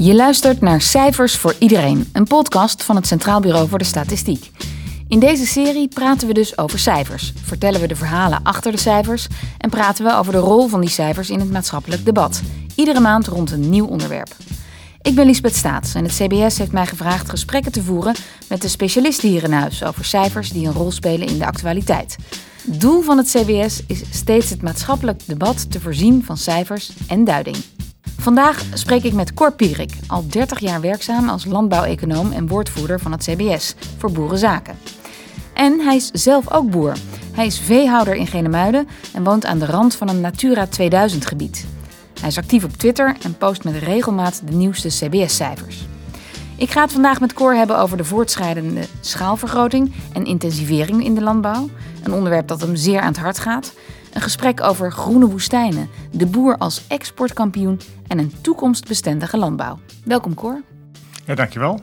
Je luistert naar Cijfers voor Iedereen, een podcast van het Centraal Bureau voor de Statistiek. In deze serie praten we dus over cijfers, vertellen we de verhalen achter de cijfers en praten we over de rol van die cijfers in het maatschappelijk debat. Iedere maand rond een nieuw onderwerp. Ik ben Lisbeth Staats en het CBS heeft mij gevraagd gesprekken te voeren met de specialisten hier in huis over cijfers die een rol spelen in de actualiteit. Doel van het CBS is steeds het maatschappelijk debat te voorzien van cijfers en duiding. Vandaag spreek ik met Cor Pierik, al 30 jaar werkzaam als landbouweconoom en woordvoerder van het CBS voor boerenzaken. En hij is zelf ook boer. Hij is veehouder in Genemuiden en woont aan de rand van een Natura 2000 gebied. Hij is actief op Twitter en post met regelmaat de nieuwste CBS-cijfers. Ik ga het vandaag met Cor hebben over de voortschrijdende schaalvergroting en intensivering in de landbouw. Een onderwerp dat hem zeer aan het hart gaat. Een gesprek over groene woestijnen, de boer als exportkampioen en een toekomstbestendige landbouw. Welkom Cor. Ja, dankjewel.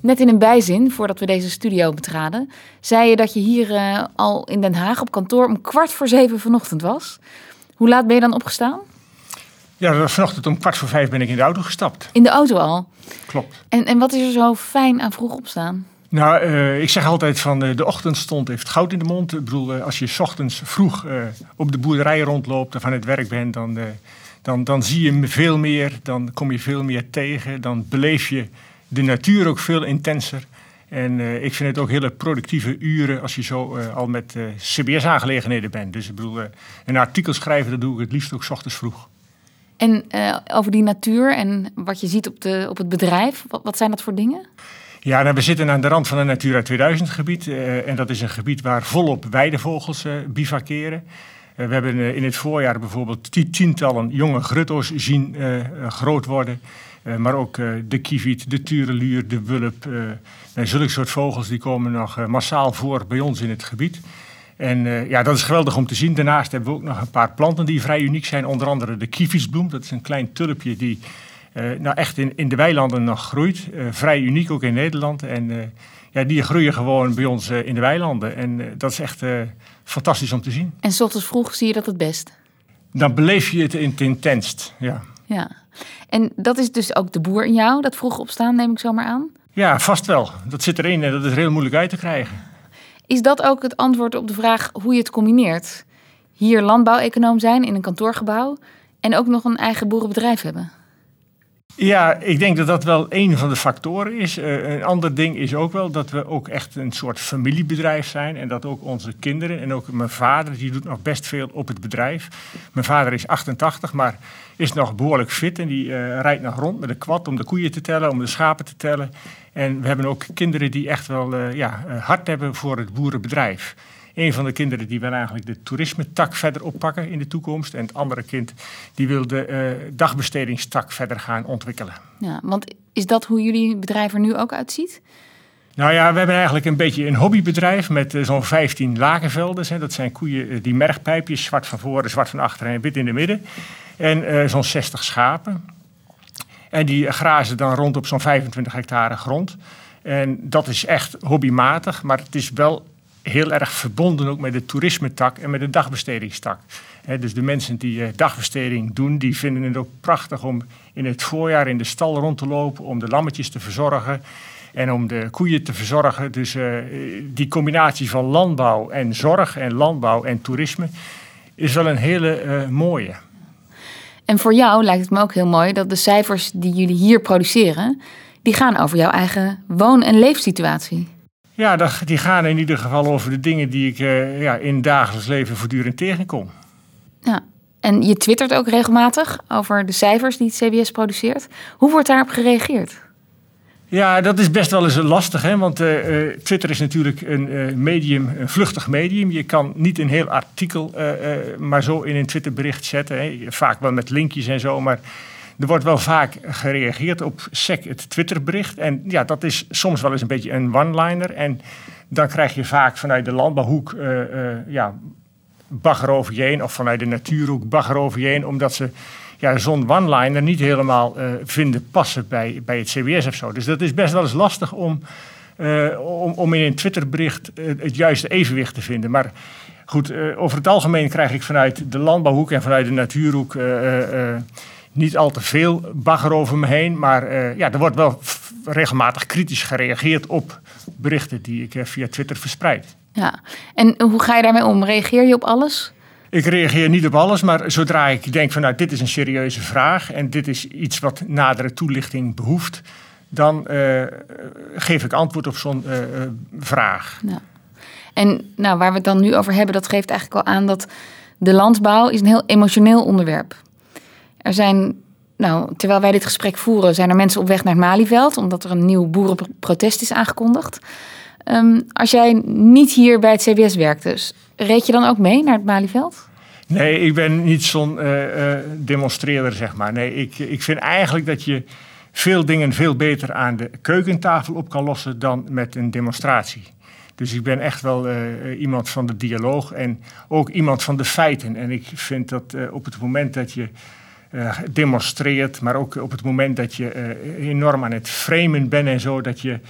Net in een bijzin, voordat we deze studio betraden, zei je dat je hier uh, al in Den Haag op kantoor om kwart voor zeven vanochtend was. Hoe laat ben je dan opgestaan? Ja, vanochtend om kwart voor vijf ben ik in de auto gestapt. In de auto al? Klopt. En, en wat is er zo fijn aan vroeg opstaan? Nou, uh, ik zeg altijd van uh, de ochtendstond heeft goud in de mond. Ik bedoel, uh, als je s ochtends vroeg op de boerderij rondloopt of aan het werk bent, dan, dan, dan zie je veel meer, dan kom je veel meer tegen, dan beleef je de natuur ook veel intenser. En ik vind het ook hele productieve uren als je zo al met CBS-aangelegenheden bent. Dus ik bedoel, een artikel schrijven, dat doe ik het liefst ook s ochtends vroeg. En over die natuur en wat je ziet op, de, op het bedrijf, wat, wat zijn dat voor dingen? Ja, nou, we zitten aan de rand van een Natura 2000 gebied. en dat is een gebied waar volop weidevogels bivakeren. we hebben in het voorjaar bijvoorbeeld tientallen jonge grutto's zien groot worden. Uh, maar ook uh, de kieviet, de tureluur, de wulp. Uh, zulke soort vogels die komen nog massaal voor bij ons in het gebied. En ja, dat is geweldig om te zien. Daarnaast hebben we ook nog een paar planten die vrij uniek zijn. Onder andere de kievietsbloem. Dat is een klein tulpje die nou echt in, in de weilanden nog groeit. vrij uniek ook in Nederland. En ja, die groeien gewoon bij ons in de weilanden. En dat is echt fantastisch om te zien. En s ochtends vroeg zie je dat het best? Dan beleef je het in het intenst, ja. Ja. En dat is dus ook de boer in jou, dat vroeg opstaan, neem ik zomaar aan? Ja, vast wel. Dat zit erin en dat is heel moeilijk uit te krijgen. Is dat ook het antwoord op de vraag hoe je het combineert? Hier landbouweconoom zijn in een kantoorgebouw en ook nog een eigen boerenbedrijf hebben? Ja, ik denk dat dat wel een van de factoren is. Uh, een ander ding is ook wel dat we ook echt een soort familiebedrijf zijn. En dat ook onze kinderen en ook mijn vader, die doet nog best veel op het bedrijf. Mijn vader is 88, maar is nog behoorlijk fit. En die uh, rijdt nog rond met een kwad om de koeien te tellen, om de schapen te tellen. En we hebben ook kinderen die echt wel uh, ja, hard hebben voor het boerenbedrijf. Een van de kinderen die wil eigenlijk de toerisme-tak verder oppakken in de toekomst. En het andere kind die wil de uh, dagbestedingstak verder gaan ontwikkelen. Ja, want is dat hoe jullie bedrijf er nu ook uitziet? Nou ja, we hebben eigenlijk een beetje een hobbybedrijf met uh, zo'n 15 lakenvelders. Hè. Dat zijn koeien, uh, die mergpijpjes, zwart van voren, zwart van achteren en wit in de midden. En zo'n 60 schapen. En die grazen dan rond op zo'n 25 hectare grond. En dat is echt hobbymatig, maar het is wel heel erg verbonden ook met de toerismetak en met de dagbestedingstak. Dus de mensen die uh, dagbesteding doen, die vinden het ook prachtig om in het voorjaar in de stal rond te lopen, om de lammetjes te verzorgen en om de koeien te verzorgen. Dus uh, die combinatie van landbouw en zorg en landbouw en toerisme is wel een hele uh, mooie. En voor jou lijkt het me ook heel mooi dat de cijfers die jullie hier produceren, die gaan over jouw eigen woon- en leefsituatie. Ja, die gaan in ieder geval over de dingen die ik uh, ja, in het dagelijks leven voortdurend tegenkom. Ja, en je twittert ook regelmatig over de cijfers die het CBS produceert. Hoe wordt daarop gereageerd? Ja, dat is best wel eens lastig, hè? want uh, Twitter is natuurlijk een uh, medium, een vluchtig medium. Je kan niet een heel artikel maar zo in een Twitterbericht zetten. Hè? Vaak wel met linkjes en zo, maar er wordt wel vaak gereageerd op SEC, het Twitterbericht. En ja, dat is soms wel eens een beetje een one-liner. En dan krijg je vaak vanuit de landbouwhoek uh, ja, bagger over je heen. Of vanuit de natuurhoek bagger over je heen. Omdat ze ja, zo'n one-liner niet helemaal uh, vinden passen bij, bij het CBS of zo. Dus dat is best wel eens lastig om, om, om in een Twitterbericht het juiste evenwicht te vinden. Maar goed, over het algemeen krijg ik vanuit de landbouwhoek en vanuit de natuurhoek niet al te veel bagger over me heen. Maar eh, ja, er wordt wel regelmatig kritisch gereageerd op berichten die ik via Twitter verspreid. Ja, en hoe ga je daarmee om? Reageer je op alles? Ik reageer niet op alles, maar zodra ik denk van nou, dit is een serieuze vraag en dit is iets wat nadere toelichting behoeft, dan uh, geef ik antwoord op zo'n vraag. Ja. En nou, waar we het dan nu over hebben, dat geeft eigenlijk al aan dat de landbouw is een heel emotioneel onderwerp. Er zijn, nou, terwijl wij dit gesprek voeren, zijn er mensen op weg naar het Malieveld, omdat er een nieuw boerenprotest is aangekondigd. Um, als jij niet hier bij het CBS werkt, dus reed je dan ook mee naar het Malieveld? Nee, ik ben niet zo'n uh, demonstreerder, zeg maar. Nee, ik, ik vind eigenlijk dat je veel dingen veel beter aan de keukentafel op kan lossen dan met een demonstratie. Dus ik ben echt wel uh, iemand van de dialoog en ook iemand van de feiten. En ik vind dat op het moment dat je uh, demonstreert, maar ook op het moment dat je enorm aan het framen bent en zo, dat je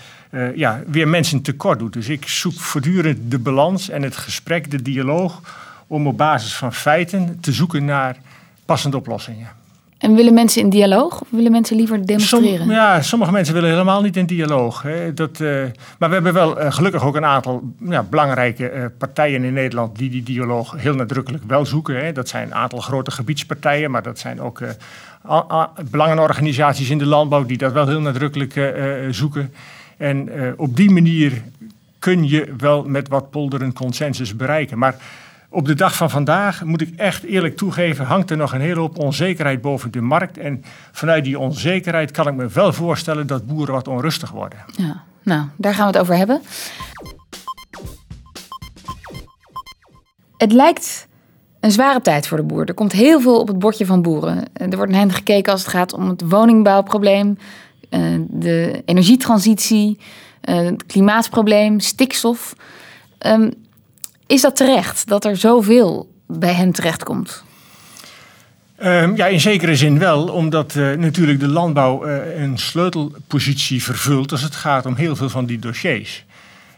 ja, weer mensen tekort doet. Dus ik zoek voortdurend de balans en het gesprek, de dialoog, om op basis van feiten te zoeken naar passende oplossingen. En willen mensen in dialoog of willen mensen liever demonstreren? ja, sommige mensen willen helemaal niet in dialoog. Hè. Dat, uh, maar we hebben wel uh, gelukkig ook een aantal ja, belangrijke uh, partijen in Nederland die die dialoog heel nadrukkelijk wel zoeken. Hè. Dat zijn een aantal grote gebiedspartijen, maar dat zijn ook belangenorganisaties in de landbouw die dat wel heel nadrukkelijk zoeken. En op die manier kun je wel met wat polder een consensus bereiken. Maar op de dag van vandaag, moet ik echt eerlijk toegeven, hangt er nog een hele hoop onzekerheid boven de markt. En vanuit die onzekerheid kan ik me wel voorstellen dat boeren wat onrustig worden. Ja, nou, daar gaan we het over hebben. Het lijkt een zware tijd voor de boer. Er komt heel veel op het bordje van boeren. Er wordt naar hen gekeken als het gaat om het woningbouwprobleem, eh, de energietransitie, eh, het klimaatprobleem, stikstof. Ehm, is dat terecht dat er zoveel bij hen terechtkomt? Um, ja, in zekere zin wel, omdat uh, natuurlijk de landbouw uh, een sleutelpositie vervult als het gaat om heel veel van die dossiers.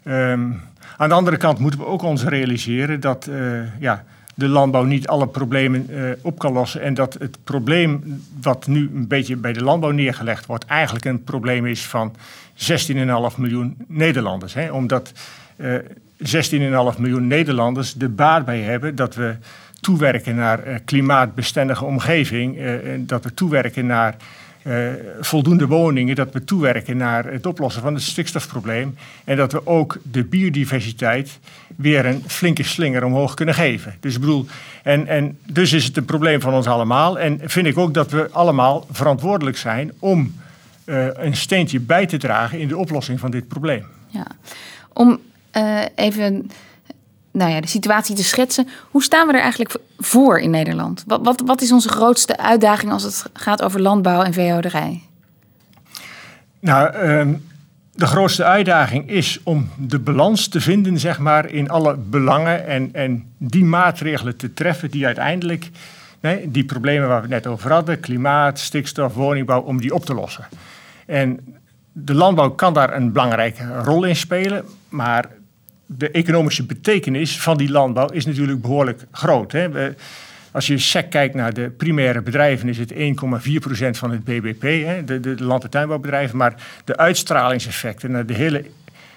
Um, aan de andere kant moeten we ook ons realiseren dat uh, ja, de landbouw niet alle problemen op kan lossen. En dat het probleem wat nu een beetje bij de landbouw neergelegd wordt, eigenlijk een probleem is van 16,5 miljoen Nederlanders. Hè? Omdat 16,5 miljoen Nederlanders de baat bij hebben dat we toewerken naar uh, klimaatbestendige omgeving, uh, dat we toewerken naar voldoende woningen, dat we toewerken naar het oplossen van het stikstofprobleem en dat we ook de biodiversiteit weer een flinke slinger omhoog kunnen geven. Dus, ik bedoel, en, en dus is het een probleem van ons allemaal en vind ik ook dat we allemaal verantwoordelijk zijn om een steentje bij te dragen in de oplossing van dit probleem. Ja. Om uh, even nou ja, de situatie te schetsen. Hoe staan we er eigenlijk voor in Nederland? Wat, wat, wat is onze grootste uitdaging als het gaat over landbouw en veehouderij? Nou, uh, de grootste uitdaging is om de balans te vinden, zeg maar, in alle belangen en, en die maatregelen te treffen die uiteindelijk die problemen waar we het net over hadden, klimaat, stikstof, woningbouw, om die op te lossen. En de landbouw kan daar een belangrijke rol in spelen, maar de economische betekenis van die landbouw is natuurlijk behoorlijk groot. Hè. Als je sec kijkt naar de primaire bedrijven, is het 1,4% van het BBP, hè, de, de, land- en tuinbouwbedrijven. Maar de uitstralingseffecten naar de hele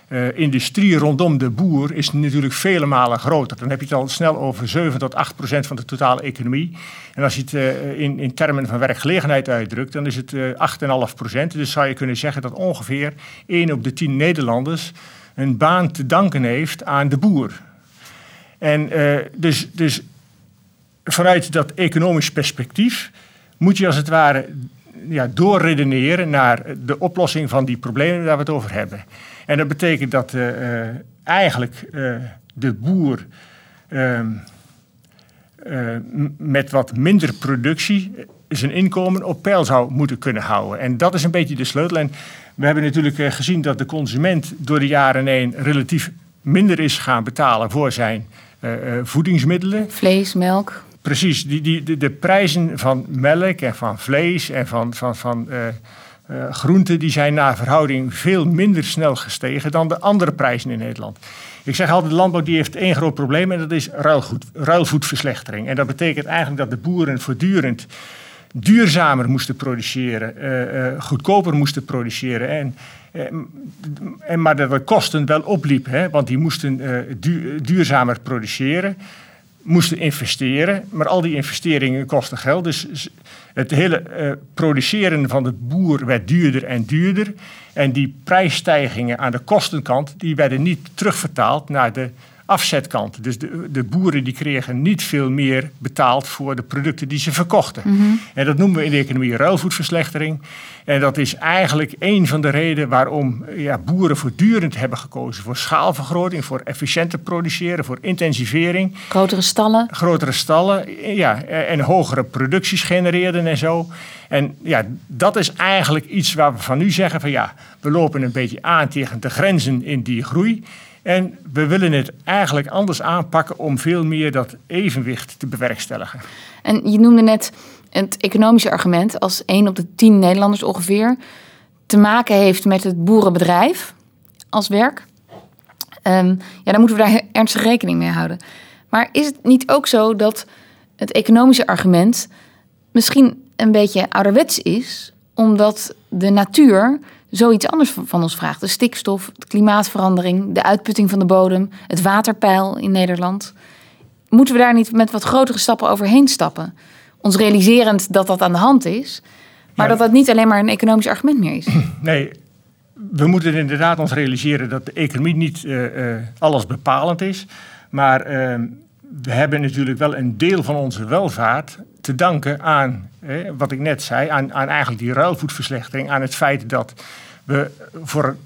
uh, industrie rondom de boer is natuurlijk vele malen groter. Dan heb je het al snel over 7 tot 8 procent van de totale economie. En als je het uh, in, in termen van werkgelegenheid uitdrukt, dan is het uh, eh, 8,5 procent. Dus zou je kunnen zeggen dat ongeveer 1 op de 10 Nederlanders een baan te danken heeft aan de boer. En uh, dus, dus vanuit dat economisch perspectief moet je als het ware ja, doorredeneren naar de oplossing van die problemen waar we het over hebben. En dat betekent dat uh, eigenlijk uh, de boer ehm, met wat minder productie zijn inkomen op peil zou moeten kunnen houden. En dat is een beetje de sleutel. En we hebben natuurlijk eh, gezien dat de consument door de jaren heen relatief minder is gaan betalen voor zijn uh, voedingsmiddelen. Vlees, melk. Precies, die, die, de, de, prijzen van melk en van vlees en van, van, van uh, uh, groenten die zijn naar verhouding veel minder snel gestegen dan de andere prijzen in Nederland. Ik zeg altijd, de landbouw die heeft één groot probleem en dat is ruilgoed, ruilvoetverslechtering. En dat betekent eigenlijk dat de boeren voortdurend duurzamer moesten produceren, goedkoper moesten produceren. En, en, maar dat de kosten wel opliep, hè, want die moesten duurzamer produceren moesten investeren. Maar al die investeringen kosten geld. Dus het hele produceren van de boer werd duurder en duurder. En die prijsstijgingen aan de kostenkant die werden niet terugvertaald naar de afzetkant. Dus de, de boeren die kregen niet veel meer betaald voor de producten die ze verkochten. Mhm. En dat noemen we in de economie ruilvoetverslechtering. En dat is eigenlijk een van de redenen waarom ja, boeren voortdurend hebben gekozen voor schaalvergroting, voor efficiënter produceren, voor intensivering. Grotere stallen. Grotere stallen, ja, en hogere producties genereerden en zo. En ja, dat is eigenlijk iets waar we van nu zeggen van ja, we lopen een beetje aan tegen de grenzen in die groei. En we willen het eigenlijk anders aanpakken om veel meer dat evenwicht te bewerkstelligen. En je noemde net het economische argument als één op de tien Nederlanders ongeveer te maken heeft met het boerenbedrijf als werk. Um, ja, dan moeten we daar ernstig rekening mee houden. Maar is het niet ook zo dat het economische argument misschien een beetje ouderwets is, omdat de natuur zoiets anders van ons vraagt. De stikstof, de klimaatverandering, de uitputting van de bodem, het waterpeil in Nederland. Moeten we daar niet met wat grotere stappen overheen stappen? Ons realiserend dat dat aan de hand is, maar dat dat niet alleen maar een economisch argument meer is. Nee, we moeten inderdaad ons realiseren dat de economie niet uh, alles bepalend is. Maar uh, we hebben natuurlijk wel een deel van onze welvaart te danken aan, wat ik net zei, aan, aan eigenlijk die ruilvoetverslechtering, aan het feit dat we voor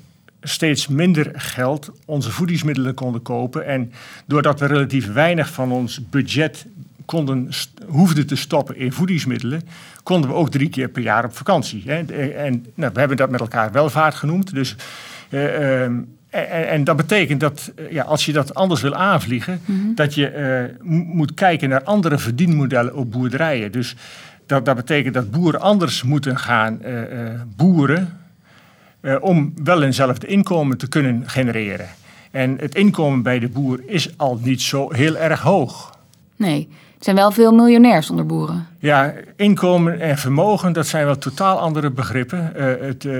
steeds minder geld onze voedingsmiddelen konden kopen. En doordat we relatief weinig van ons budget konden, hoefden te stoppen in voedingsmiddelen, konden we ook drie keer per jaar op vakantie. Hè. En nou, we hebben dat met elkaar welvaart genoemd. Dus, uh, en, en, dat betekent dat eh, ja, als je dat anders wil aanvliegen, mhm. dat je uh, moet kijken naar andere verdienmodellen op boerderijen. Dus dat, dat betekent dat boeren anders moeten gaan uh, boeren uh, om wel eenzelfde inkomen te kunnen genereren. En het inkomen bij de boer is al niet zo heel erg hoog. Nee, er zijn wel veel miljonairs onder boeren. Ja, inkomen en vermogen, dat zijn wel totaal andere begrippen. Uh, het, uh,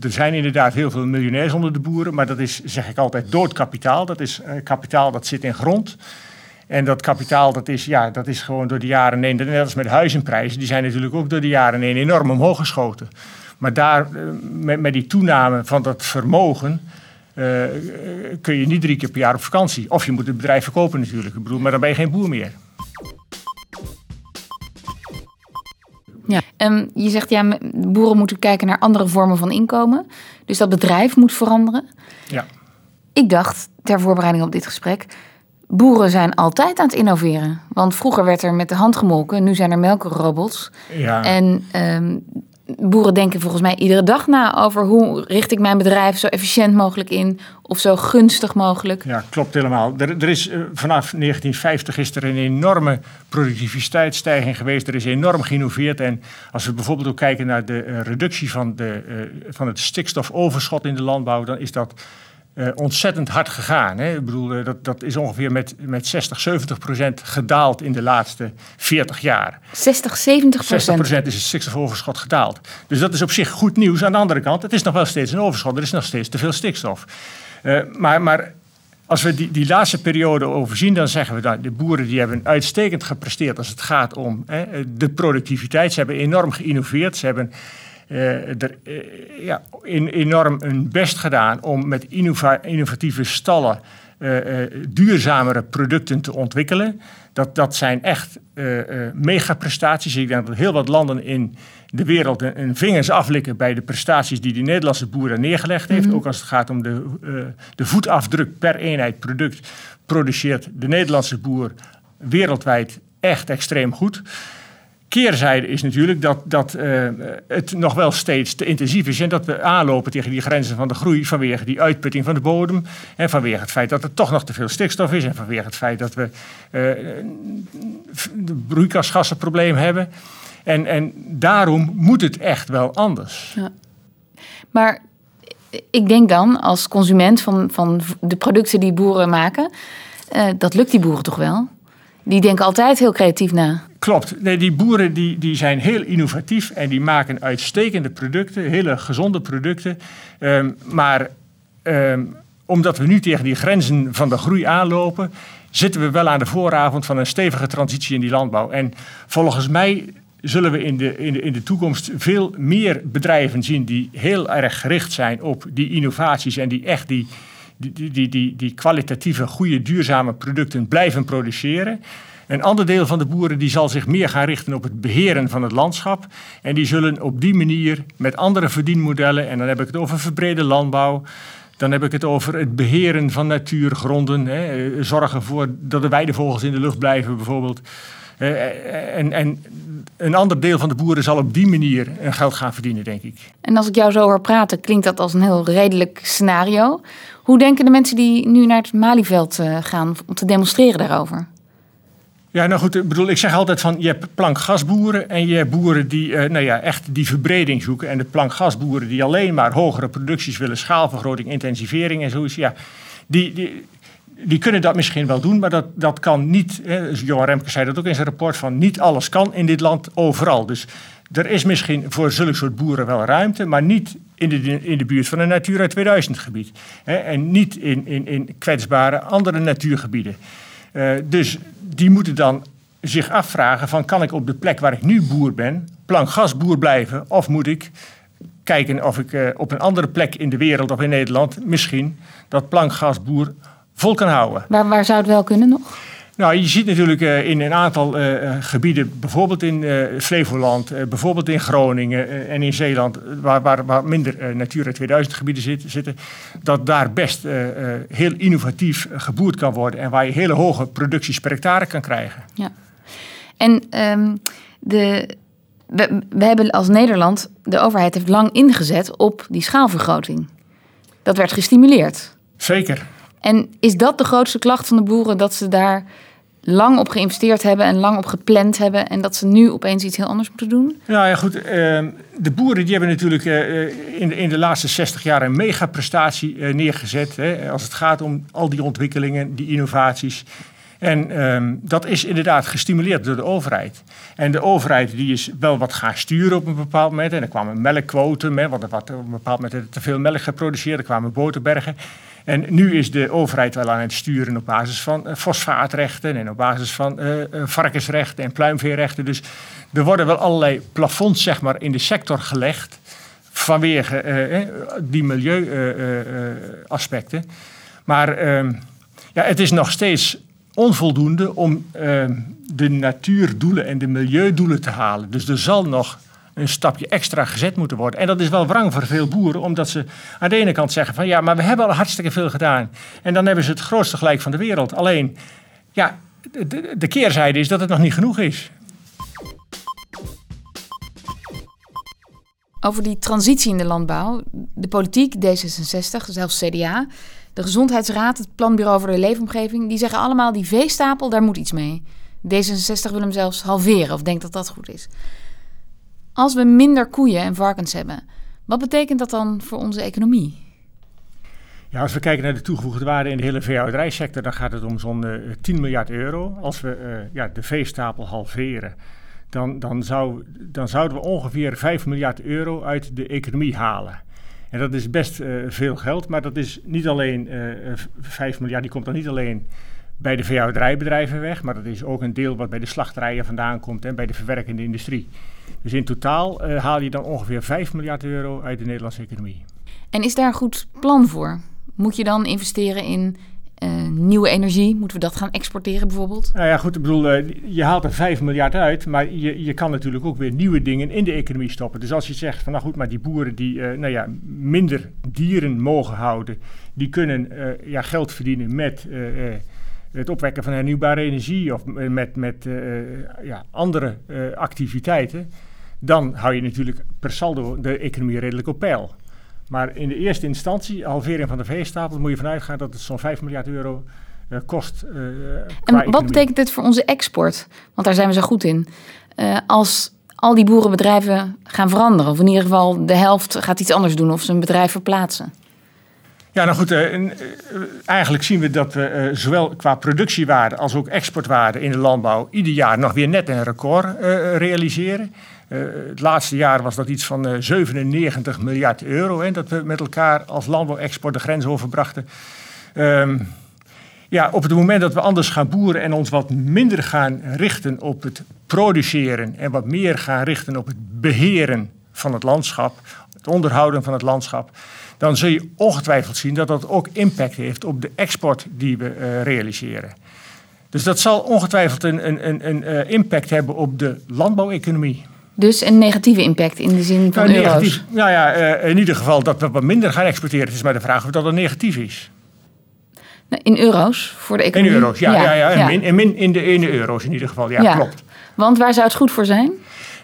er zijn inderdaad heel veel miljonairs onder de boeren, maar dat is, zeg ik altijd, dood kapitaal. Dat is kapitaal dat zit in grond. En dat kapitaal, dat is, ja, dat is gewoon door de jaren heen, net als met huizenprijzen, die zijn natuurlijk ook door de jaren heen enorm omhoog geschoten. Maar daar, eh, met, met die toename van dat vermogen, uh, kun je niet drie keer per jaar op vakantie. Of je moet het bedrijf verkopen natuurlijk. Ik bedoel, maar dan ben je geen boer meer. Ja, um, je zegt ja, boeren moeten kijken naar andere vormen van inkomen. Dus dat bedrijf moet veranderen. Ja. Ik dacht, ter voorbereiding op dit gesprek, boeren zijn altijd aan het innoveren. Want vroeger werd er met de hand gemolken, nu zijn er melkrobots. Ja. En um, boeren denken volgens mij iedere dag na over hoe richt ik mijn bedrijf zo efficiënt mogelijk in of zo gunstig mogelijk. Ja, klopt helemaal. Er, er is, eh, vanaf 1950 is er een enorme productiviteitsstijging geweest. Er is enorm geïnnoveerd. En als we bijvoorbeeld ook kijken naar de uh, reductie van, de, uh, van het stikstofoverschot in de landbouw, dan is dat uh, ontzettend hard gegaan. Hè? Ik bedoel, uh, dat, dat is ongeveer met, met 60, 70 procent gedaald in de laatste 40 jaar. 60, 70 procent? 60 procent is het stikstofoverschot gedaald. Dus dat is op zich goed nieuws. Aan de andere kant, het is nog wel steeds een overschot. Er is nog steeds te veel stikstof. Uh, maar, maar als we die, die laatste periode overzien, dan zeggen we dat de boeren die hebben uitstekend gepresteerd als het gaat om hè, de productiviteit. Ze hebben enorm geïnnoveerd. Ze hebben er uh, ja, in, enorm hun best gedaan om met innova innovatieve stallen uh, duurzamere producten te ontwikkelen. Dat, dat zijn echt megaprestaties. Ik denk dat heel wat landen in de wereld een, vingers aflikken bij de prestaties die de Nederlandse boer neergelegd heeft. Mm Ook als het gaat om de, de voetafdruk per eenheid product, produceert de Nederlandse boer wereldwijd echt extreem goed keerzijde is natuurlijk dat, dat uh, het nog wel steeds te intensief is en dat we aanlopen tegen die grenzen van de groei vanwege die uitputting van de bodem en vanwege het feit dat er toch nog te veel stikstof is en vanwege het feit dat we uh, broeikasgassenprobleem hebben. En, en daarom moet het echt wel anders. Ja. Maar ik denk dan als consument van, van de producten die boeren maken, uh, dat lukt die boeren toch wel? Die denken altijd heel creatief na. Klopt. Nee, die boeren die, die zijn heel innovatief en die maken uitstekende producten, hele gezonde producten. Ehm, maar ehm, omdat we nu tegen die grenzen van de groei aanlopen, zitten we wel aan de vooravond van een stevige transitie in die landbouw. En volgens mij zullen we in de, in de, in de toekomst veel meer bedrijven zien die heel erg gericht zijn op die innovaties en die echt die, die, die, die, die kwalitatieve, goede, duurzame producten blijven produceren. Een ander deel van de boeren die zal zich meer gaan richten op het beheren van het landschap. En die zullen op die manier met andere verdienmodellen, en dan heb ik het over verbrede landbouw, dan heb ik het over het beheren van natuurgronden, hè, zorgen voor dat de weidevogels in de lucht blijven bijvoorbeeld. Uh, en, en, een ander deel van de boeren zal op die manier geld gaan verdienen, denk ik. En als ik jou zo hoor praten, klinkt dat als een heel redelijk scenario. Hoe denken de mensen die nu naar het Malieveld gaan om te demonstreren daarover? Ja, nou goed, ik bedoel, ik zeg altijd van je hebt plankgasboeren en je hebt boeren die uh, nou ja, echt die verbreding zoeken. En de plankgasboeren die alleen maar hogere producties willen, schaalvergroting, intensivering en zoiets. Ja, die, die, kunnen dat misschien wel doen, maar dat, dat kan niet. Hè, Johan Remke zei dat ook in zijn rapport: van niet alles kan in dit land overal. Dus er is misschien voor zulke soort boeren wel ruimte, maar niet in de, in de buurt van een Natura 2000 gebied. Hè, en niet in, in, in kwetsbare andere natuurgebieden. Uh, dus die moeten dan zich afvragen: van, kan ik op de plek waar ik nu boer ben, plankgasboer blijven, of moet ik kijken of ik uh, op een andere plek in de wereld of in Nederland misschien dat plankgasboer vol kan houden. Waar, waar zou het wel kunnen nog? Nou, je ziet natuurlijk uh, in een aantal uh, gebieden, bijvoorbeeld in Flevoland, bijvoorbeeld in Groningen en in Zeeland, waar, waar, waar minder Natura 2000 gebieden zit, zitten, dat daar best heel innovatief geboerd kan worden en waar je hele hoge producties per hectare kan krijgen. Ja. En um, de, we, we hebben als Nederland, de overheid heeft lang ingezet op die schaalvergroting. Dat werd gestimuleerd. Zeker. En is dat de grootste klacht van de boeren, dat ze daar lang op geïnvesteerd hebben en lang op gepland hebben en dat ze nu opeens iets heel anders moeten doen? Nou ja, goed. Ehm, de boeren die hebben natuurlijk eh, in, de, laatste 60 jaar een megaprestatie uh, neergezet. Hè, als het gaat om al die ontwikkelingen, die innovaties. En um, dat is inderdaad gestimuleerd door de overheid. En de overheid die is wel wat gaan sturen op een bepaald moment. En er kwamen melkquoten, want er op een bepaald moment te veel melk geproduceerd. Er kwamen boterbergen. En nu is de overheid wel aan het sturen op basis van uh, fosfaatrechten en op basis van uh, varkensrechten en pluimveerrechten. Dus er worden wel allerlei plafonds zeg maar, in de sector gelegd vanwege uh, die milieuaspecten. maar ehm, ja, het is nog steeds onvoldoende om ehm, de natuurdoelen en de milieudoelen te halen. Dus er zal nog een stapje extra gezet moeten worden. En dat is wel wrang voor veel boeren, omdat ze aan de ene kant zeggen van ja, maar we hebben al hartstikke veel gedaan. En dan hebben ze het grootste gelijk van de wereld. Alleen, ja, de, de keerzijde is dat het nog niet genoeg is. Over die transitie in de landbouw. De politiek, D66, zelfs CDA, de Gezondheidsraad, het Planbureau voor de Leefomgeving, die zeggen allemaal die veestapel, daar moet iets mee. D66 wil hem zelfs halveren of denkt dat dat goed is. Als we minder koeien en varkens hebben, wat betekent dat dan voor onze economie? Ja, als we kijken naar de toegevoegde waarde in de hele veehouderijsector, dan gaat het om zo'n uh, eh, 10 miljard euro. Als we uh, ja, de veestapel halveren, dan, dan, dan zouden we ongeveer 5 miljard euro uit de economie halen. En dat is best uh, veel geld, maar dat is niet alleen 5 miljard, die komt dan niet alleen bij de veehouderijbedrijven weg, maar dat is ook een deel wat bij de slachterijen vandaan komt en bij de verwerkende industrie. Dus in totaal uh, haal je dan ongeveer 5 miljard euro uit de Nederlandse economie. En is daar een goed plan voor? Moet je dan investeren in uh, nieuwe energie? Moeten we dat gaan exporteren bijvoorbeeld? Nou ja, goed, ik bedoel, uh, je haalt er 5 miljard uit, maar je, je kan natuurlijk ook weer nieuwe dingen in de economie stoppen. Dus als je zegt van nou goed, maar die boeren die nou ja, minder dieren mogen houden, die kunnen ja, geld verdienen met het opwekken van hernieuwbare energie of met, met ja, andere activiteiten dan hou je natuurlijk per saldo de economie redelijk op peil. Maar in de eerste instantie, halvering van de veestapel, moet je vanuit gaan dat het zo'n 5 miljard euro uh, kost. Uh, en wat betekent dit voor onze export? Want daar zijn we zo goed in. Uh, als al die boerenbedrijven gaan veranderen, of in ieder geval de helft gaat iets anders doen of zijn bedrijf verplaatsen. Ja, nou goed, uh, uh, eigenlijk zien we dat we uh, zowel qua productiewaarde als ook exportwaarde in de landbouw ieder jaar nog weer net een record realiseren. het laatste jaar was dat iets van 97 miljard euro, hè, dat we met elkaar als landbouwexport de grens overbrachten. Um, ja, op het moment dat we anders gaan boeren en ons wat minder gaan richten op het produceren en wat meer gaan richten op het beheren van het landschap, het onderhouden van het landschap, dan zul je ongetwijfeld zien dat dat ook impact heeft op de export die we uh, realiseren. Dus dat zal ongetwijfeld een, een, een, een uh, impact hebben op de landbouweconomie. Dus een negatieve impact in de zin van nou, euro's? Negatief, nou ja, uh, in ieder geval dat we wat minder gaan exporteren. Het is maar de vraag of dat een negatief is. Nou, in euro's voor de economie? In euro's, ja. ja, ja, ja. In, in, in, de, in de euro's in ieder geval, ja, ja, klopt. Want waar zou het goed voor zijn?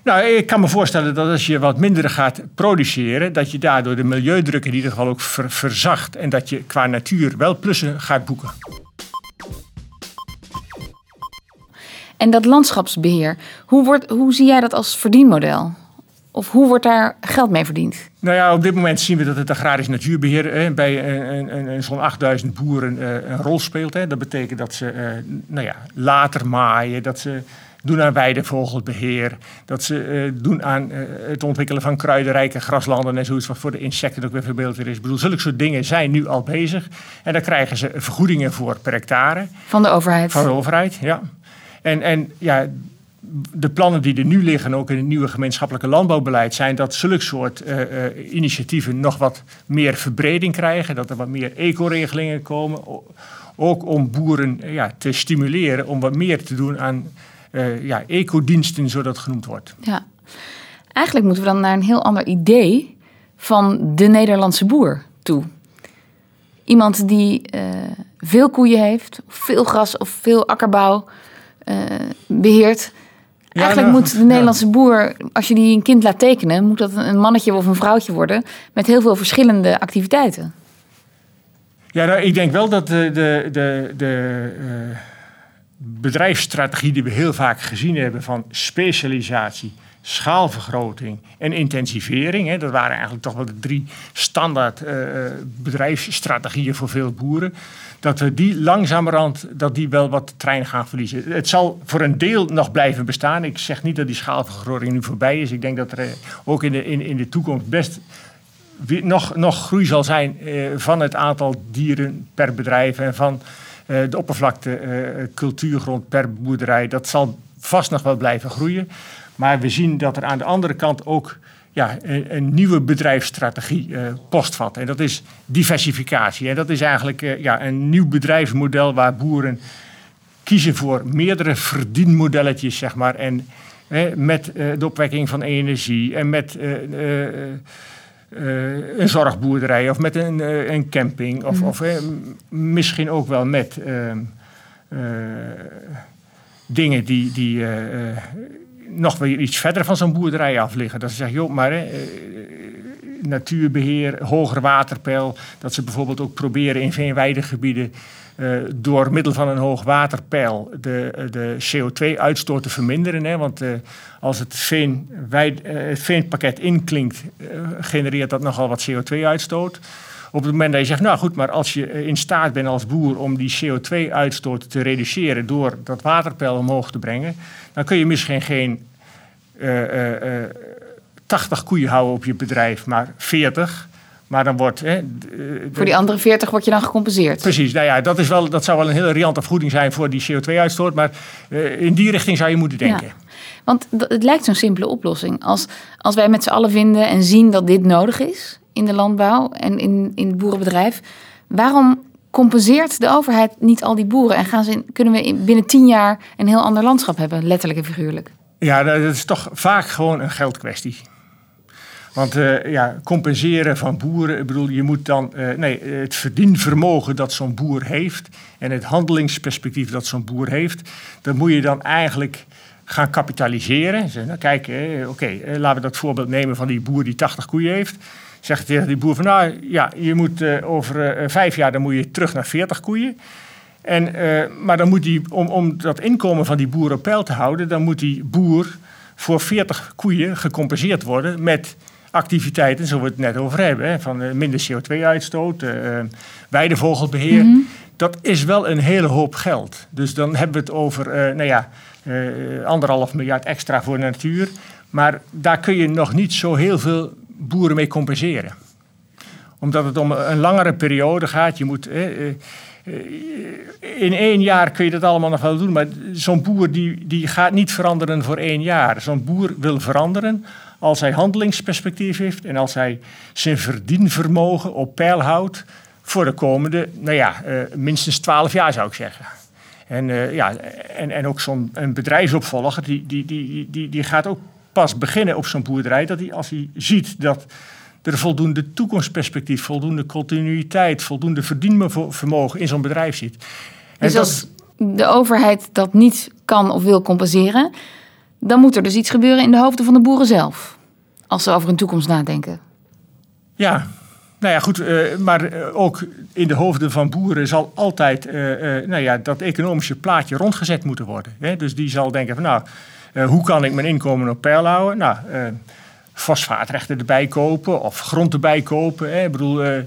Nou, ik kan me voorstellen dat als je wat minder gaat produceren, dat je daardoor de milieudruk in ieder geval ook verzacht. En dat je qua natuur wel plussen gaat boeken. En dat landschapsbeheer, hoe, wordt, hoe zie jij dat als verdienmodel? Of hoe wordt daar geld mee verdiend? Nou ja, op dit moment zien we dat het agrarisch natuurbeheer eh, bij een, zo'n 8000 boeren eh, een rol speelt. Hè. Dat betekent dat ze eh, nou ja, later maaien, dat ze doen aan weidevogelbeheer, dat ze uh, doen aan uh, het ontwikkelen van kruidenrijke graslanden en zoiets wat voor de insecten ook weer verbeeld is. Ik bedoel, zulke soort dingen zijn nu al bezig. En daar krijgen ze vergoedingen voor per hectare. Van de overheid? Van de overheid, ja. En, en ja, de plannen die er nu liggen, ook in het nieuwe gemeenschappelijke landbouwbeleid, zijn dat zulke soort uh, uh, initiatieven nog wat meer verbreding krijgen. Dat er wat meer eco-regelingen komen. Ook om boeren ja, te stimuleren om wat meer te doen aan uh, ja, ecodiensten, zodat het genoemd wordt. Ja. Eigenlijk moeten we dan naar een heel ander idee van de Nederlandse boer toe. Iemand die uh, veel koeien heeft, veel gras of veel akkerbouw uh, beheert. Ja, Eigenlijk nou, moet de Nederlandse ja. boer, als je die een kind laat tekenen, moet dat een mannetje of een vrouwtje worden met heel veel verschillende activiteiten. Ja, nou, ik denk wel dat de, de, de, de uh, bedrijfsstrategie die we heel vaak gezien hebben van specialisatie, schaalvergroting en intensivering. Hè, dat waren eigenlijk toch wel de drie standaard uh, bedrijfsstrategieën voor veel boeren. Dat we die langzamerhand dat die wel wat trein gaan verliezen. Het zal voor een deel nog blijven bestaan. Ik zeg niet dat die schaalvergroting nu voorbij is. Ik denk dat er ook in de, in, in de toekomst best nog, nog groei zal zijn van het aantal dieren per bedrijf en van de oppervlakte uh, cultuurgrond per boerderij. Dat zal vast nog wel blijven groeien. Maar we zien dat er aan de andere kant ook ja, een, nieuwe bedrijfsstrategie uh, postvat. En dat is diversificatie. En dat is eigenlijk ja, een nieuw bedrijfsmodel waar boeren kiezen voor meerdere verdienmodelletjes, zeg maar. En met de opwekking van energie en met een zorgboerderij of met een, een camping. Of, mm. of misschien ook wel met dingen die, die nog weer iets verder van zo'n boerderij af liggen. Dat ze zeggen, joh, maar eh, natuurbeheer, hoger waterpeil. Dat ze bijvoorbeeld ook proberen in veenweidegebieden uh, door middel van een hoog waterpeil de, de CO2-uitstoot te verminderen. Hè? Want uh, als het, veen, het veenpakket inklinkt, genereert dat nogal wat CO2-uitstoot. Op het moment dat je zegt, nou goed, maar als je in staat bent als boer om die CO2-uitstoot te reduceren door dat waterpeil omhoog te brengen, dan kun je misschien geen uh, uh, 80 koeien houden op je bedrijf, maar 40. Maar dan wordt. Hè, voor die andere 40 word je dan gecompenseerd. Precies, nou ja, dat, is wel, dat zou wel een hele riante vergoeding zijn voor die CO2-uitstoot. Maar uh, in die richting zou je moeten denken. Ja. Want het lijkt zo'n simpele oplossing. Als, als wij met z'n allen vinden en zien dat dit nodig is in de landbouw en in, in het boerenbedrijf, waarom compenseert de overheid niet al die boeren en gaan ze kunnen we binnen tien jaar een heel ander landschap hebben, letterlijk en figuurlijk? Ja, dat is toch vaak gewoon een geldkwestie. Want uh, ja, compenseren van boeren, ik bedoel, je moet dan, uh, nee, het verdienvermogen dat zo'n boer heeft en het handelingsperspectief dat zo'n boer heeft, dat moet je dan eigenlijk gaan kapitaliseren. Zeg, nou, kijk, eh, oké, laten we dat voorbeeld nemen van die boer die 80 koeien heeft zegt tegen die boer van nou ja, je moet over vijf jaar dan moet je terug naar 40 koeien. En, maar dan moet die, om, om dat inkomen van die boer op peil te houden, dan moet die boer voor 40 koeien gecompenseerd worden met activiteiten, zo we het net over hebben, hè, van minder CO2-uitstoot, weidevogelbeheer. Mm Dat is wel een hele hoop geld. Dus dan hebben we het over, nou ja, anderhalf miljard extra voor de natuur. Maar daar kun je nog niet zo heel veel boeren mee compenseren. Omdat het om een langere periode gaat. Je moet, eh, eh, in één jaar kun je dat allemaal nog wel doen. Maar zo'n boer die, die gaat niet veranderen voor één jaar. Zo'n boer wil veranderen als hij handelingsperspectief heeft. En als hij zijn verdienvermogen op peil houdt. Voor de komende, nou ja, uh, minstens twaalf jaar zou ik zeggen. En, uh, ja, en, en ook zo'n bedrijfsopvolger, die, die, die, die, die gaat ook pas beginnen op zo'n boerderij, dat hij als hij ziet dat er voldoende toekomstperspectief, voldoende continuïteit, voldoende verdienvermogen in zo'n bedrijf zit. En dus als de overheid dat niet kan of wil compenseren, dan moet er dus iets gebeuren in de hoofden van de boeren zelf. Als ze over hun toekomst nadenken. Ja, nou ja, goed, uh, maar eh, ook in de hoofden van boeren zal altijd uh, nou ja, dat economische plaatje rondgezet moeten worden. Hè? Dus die zal denken van nou, hoe kan ik mijn inkomen op peil houden? Nou, fosfaatrechten erbij kopen of grond erbij kopen. Hè? Ik bedoel,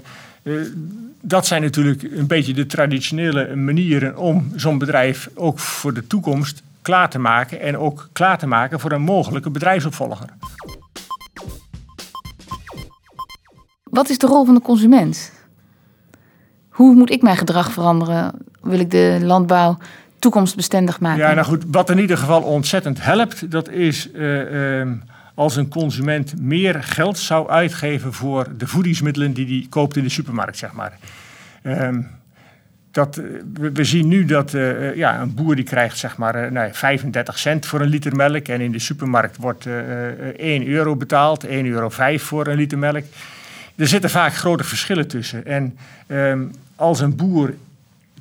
dat zijn natuurlijk een beetje de traditionele manieren om zo'n bedrijf ook voor de toekomst klaar te maken en ook klaar te maken voor een mogelijke bedrijfsopvolger. Wat is de rol van de consument? Hoe moet ik mijn gedrag veranderen? Wil ik de landbouw toekomstbestendig maken. Ja, nou goed, wat in ieder geval ontzettend helpt, dat is uh, als een consument meer geld zou uitgeven voor de voedingsmiddelen die hij koopt in de supermarkt, zeg maar. Uh, dat, eh, we, zien nu dat uh, ja, een boer die krijgt zeg maar uh, 35 cent voor een liter melk. En in de supermarkt wordt 1 euro betaald, 1,05 euro voor een liter melk. Er zitten vaak grote verschillen tussen. En ehm, als een boer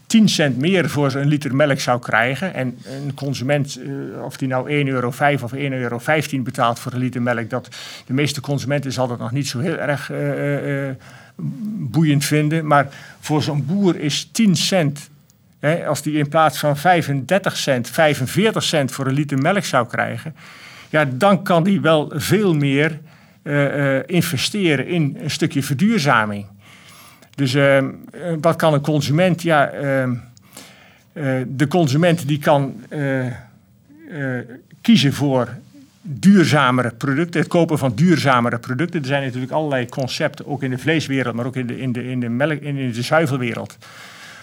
10 cent meer voor een liter melk zou krijgen. En een consument, of die nou 1,05 euro of 1,15 euro betaalt voor een liter melk, dat de meeste consumenten zal dat nog niet zo heel erg boeiend vinden. Maar voor zo'n boer is 10 cent, hè, als die in plaats van 35 cent, 45 cent voor een liter melk zou krijgen, ja, dan kan die wel veel meer investeren in een stukje verduurzaming. Dus uh, wat kan een consument? Ja, uh, de consument die kan kiezen voor duurzamere producten, het kopen van duurzamere producten. Er zijn natuurlijk allerlei concepten, ook in de vleeswereld, maar ook in de, in de, in de, melk, in de zuivelwereld.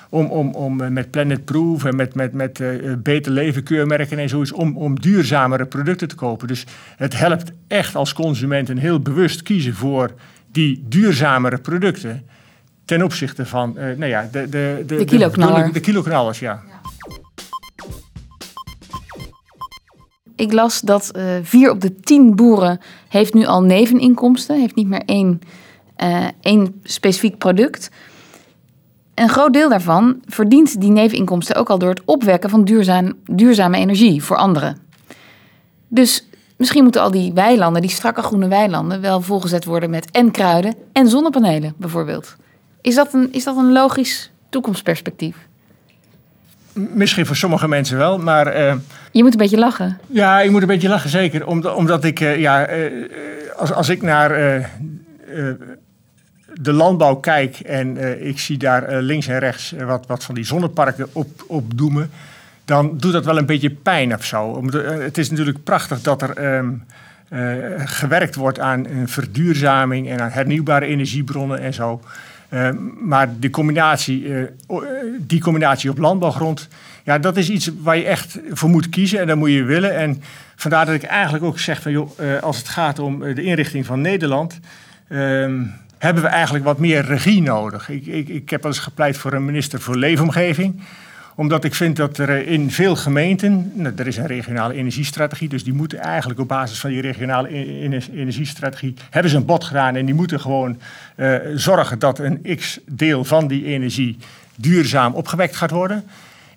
Om, om, om met Planet Proof en met, met, met beter leven keurmerken en zoiets, om, om duurzamere producten te kopen. Dus het helpt echt als consument een heel bewust kiezen voor die duurzamere producten ten opzichte van uh, nou ja, de, de, de, de kiloknaller. De, de kiloknallers, ja. Ik las dat uh, vier op de tien boeren heeft nu al neveninkomsten. Heeft niet meer één, uh, één specifiek product. Een groot deel daarvan verdient die neveninkomsten ook al door het opwekken van duurzaam, duurzame energie voor anderen. Dus misschien moeten al die weilanden, die strakke groene weilanden, wel volgezet worden met en kruiden en zonnepanelen bijvoorbeeld. Is dat een, is dat een logisch toekomstperspectief? Misschien voor sommige mensen wel, maar... Uh, je moet een beetje lachen. Ja, je moet een beetje lachen, zeker. Omdat, omdat ik, uh, ja, uh, als, als ik naar de landbouw kijk en ik zie daar links en rechts wat, wat van die zonneparken op, opdoemen, dan doet dat wel een beetje pijn of zo. Het is natuurlijk prachtig dat er... Um, gewerkt wordt aan een verduurzaming en aan hernieuwbare energiebronnen en zo. Uh, maar de combinatie, uh, die combinatie op landbouwgrond, ja, dat is iets waar je echt voor moet kiezen en dat moet je willen. En vandaar dat ik eigenlijk ook zeg van, joh, als het gaat om de inrichting van Nederland, ehm, hebben we eigenlijk wat meer regie nodig. Ik, ik, ik heb wel eens gepleit voor een minister voor leefomgeving omdat ik vind dat er in veel gemeenten, nou, er is een regionale energiestrategie, dus die moeten eigenlijk op basis van die regionale energiestrategie, hebben ze een bod gedaan en die moeten gewoon uh, zorgen dat een x deel van die energie duurzaam opgewekt gaat worden.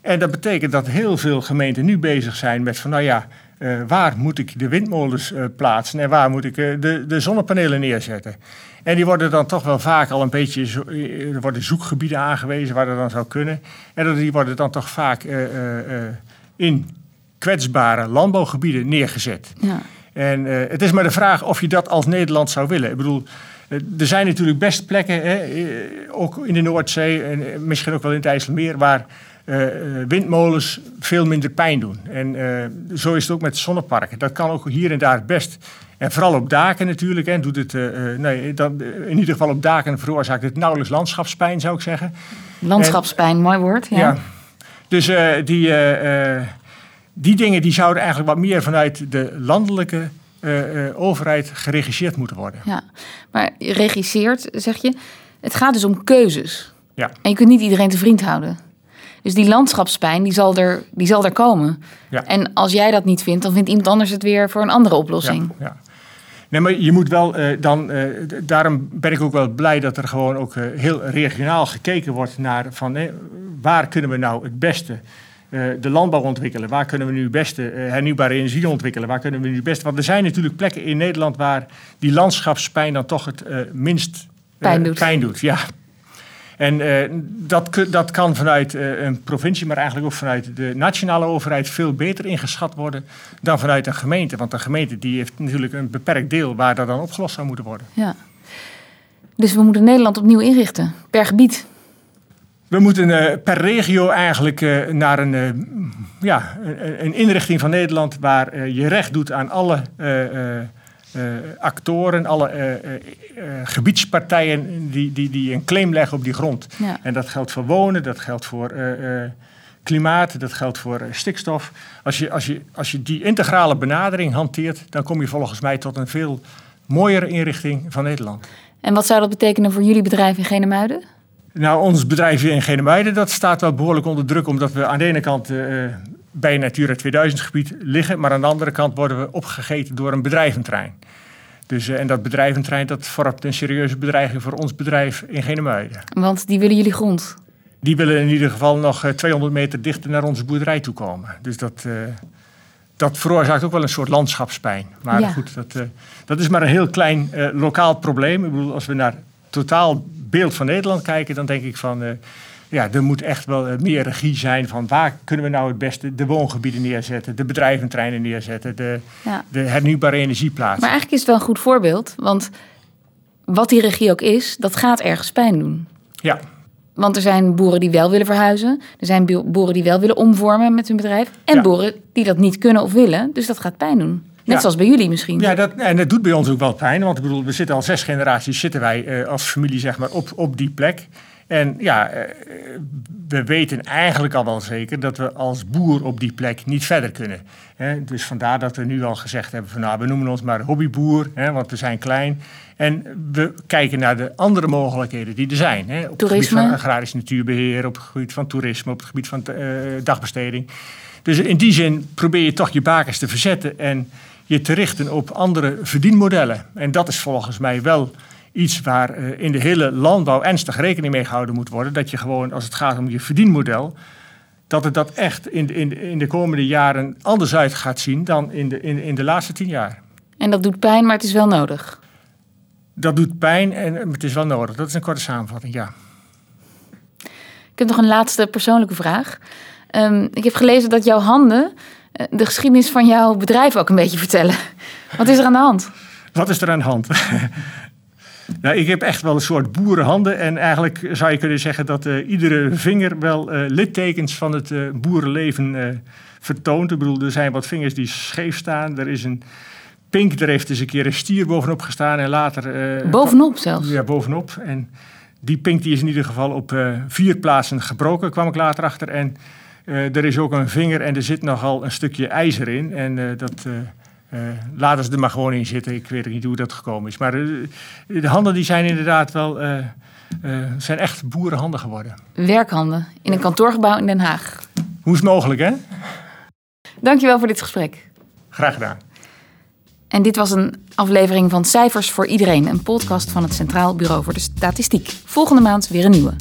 En dat betekent dat heel veel gemeenten nu bezig zijn met van nou ja, uh, waar moet ik de windmolens uh, plaatsen en waar moet ik de, de zonnepanelen neerzetten. En die worden dan toch wel vaak al een beetje, er worden zoekgebieden aangewezen waar dat dan zou kunnen. En die worden dan toch vaak in kwetsbare landbouwgebieden neergezet. Ja. En het is maar de vraag of je dat als Nederland zou willen. Ik bedoel, er zijn natuurlijk best plekken, hè, ook in de Noordzee en misschien ook wel in het IJsselmeer, waar windmolens veel minder pijn doen. En zo is het ook met zonneparken. Dat kan ook hier en daar best en vooral op daken natuurlijk. En doet het, uh, nee, dan, in ieder geval op daken veroorzaakt het nauwelijks landschapspijn, zou ik zeggen. Landschapspijn, mooi woord. Ja. ja. Dus uh, die, die dingen die zouden eigenlijk wat meer vanuit de landelijke overheid geregisseerd moeten worden. Ja, maar regisseert, zeg je, het gaat dus om keuzes. Ja. En je kunt niet iedereen te vriend houden. Dus die landschapspijn, die zal er, die zal er komen. Ja. En als jij dat niet vindt, dan vindt iemand anders het weer voor een andere oplossing. Ja, ja. Nee, maar je moet wel uh, dan. Uh, daarom ben ik ook wel blij dat er gewoon ook uh, heel regionaal gekeken wordt naar van waar kunnen we nou het beste de landbouw ontwikkelen? Waar kunnen we nu het beste hernieuwbare energie ontwikkelen? Waar kunnen we nu het beste? Want er zijn natuurlijk plekken in Nederland waar die landschapspijn dan toch het minst pijn doet. Pijn doet. Ja, en uh, dat, dat kan vanuit uh, een provincie, maar eigenlijk ook vanuit de nationale overheid veel beter ingeschat worden dan vanuit een gemeente. Want een gemeente die heeft natuurlijk een beperkt deel waar dat dan opgelost zou moeten worden. Ja. Dus we moeten Nederland opnieuw inrichten, per gebied. We moeten uh, per regio eigenlijk naar een, ja, een, inrichting van Nederland waar je recht doet aan alle actoren, alle uh, gebiedspartijen die, die, die een claim leggen op die grond. Ja. En dat geldt voor wonen, dat geldt voor klimaat, dat geldt voor stikstof. Als je, als, je, als je die integrale benadering hanteert, dan kom je volgens mij tot een veel mooiere inrichting van Nederland. En wat zou dat betekenen voor jullie bedrijf in Genemuiden? Nou, ons bedrijf in Genemuiden dat staat wel behoorlijk onder druk, omdat we aan de ene kant bij een Natura 2000 gebied liggen. Maar aan de andere kant worden we opgegeten door een bedrijventrein. Dus, uh, en dat bedrijventrein dat vormt een serieuze bedreiging voor ons bedrijf in Genemuiden. Want die willen jullie grond? Die willen in ieder geval nog 200 eh, meter dichter naar onze boerderij toe komen. Dus dat, uh, dat veroorzaakt ook wel een soort landschapspijn. Maar ja. goed, dat, dat is maar een heel klein lokaal probleem. Ik bedoel, als we naar totaal beeld van Nederland kijken, dan denk ik van ja, er moet echt wel eh, meer regie zijn van waar kunnen we nou het beste de woongebieden neerzetten, de bedrijventreinen neerzetten, de, ja. de hernieuwbare energieplaatsen. Maar eigenlijk is het wel een goed voorbeeld, want wat die regie ook is, dat gaat ergens pijn doen. Ja. Want er zijn boeren die wel willen verhuizen, er zijn boeren die wel willen omvormen met hun bedrijf en Ja. boeren die dat niet kunnen of willen, dus dat gaat pijn doen. Net Ja. zoals bij jullie misschien. Ja, dat, en dat doet bij ons ook wel pijn. Want ik bedoel, we zitten al zes generaties zitten wij eh, als familie zeg maar, op, op die plek. En ja, eh, we weten eigenlijk al wel zeker dat we als boer op die plek niet verder kunnen. Dus vandaar dat we nu al gezegd hebben van nou, we noemen ons maar hobbyboer, want we zijn klein. En we kijken naar de andere mogelijkheden die er zijn. Op het Toerisme. gebied van agrarisch natuurbeheer, op het gebied van toerisme, op het gebied van eh, dagbesteding. Dus in die zin probeer je toch je bakens te verzetten en je te richten op andere verdienmodellen. En dat is volgens mij wel iets waar eh, in de hele landbouw ernstig rekening mee gehouden moet worden. Dat je gewoon, als het gaat om je verdienmodel, dat het dat echt in, de- in, in de komende jaren anders uit gaat zien dan in de, in, in de laatste tien jaar. En dat doet pijn, maar het is wel nodig. Dat doet pijn en eh, het is wel nodig. Dat is een korte samenvatting, ja. Ik heb nog een laatste persoonlijke vraag. Ehm, ik heb gelezen dat jouw handen eh, de geschiedenis van jouw bedrijf ook een beetje vertellen. Wat is er aan de hand? Wat is er aan de hand? Nou, ik heb echt wel een soort boerenhanden. En eigenlijk zou je kunnen zeggen dat eh, iedere vinger wel eh, littekens van het eh, boerenleven vertoont. Ik bedoel, er zijn wat vingers die scheef staan. Er is een pink, daar heeft eens een keer een stier bovenop gestaan. En later... Bovenop zelfs. Ja, bovenop. En die pink die is in ieder geval op vier plaatsen gebroken, kwam ik later achter. En er is ook een vinger en er zit nogal een stukje ijzer in. En dat eh, eh, laten ze er maar gewoon in zitten. Ik weet niet hoe dat gekomen is. Maar eh, de handen die zijn inderdaad wel... eh, eh, zijn echt boerenhanden geworden. Werkhanden in een kantoorgebouw in Den Haag. Hoe is het mogelijk, hè? Dankjewel voor dit gesprek. Graag gedaan. En dit was een aflevering van Cijfers voor Iedereen, een podcast van het Centraal Bureau voor de Statistiek. Volgende maand weer een nieuwe.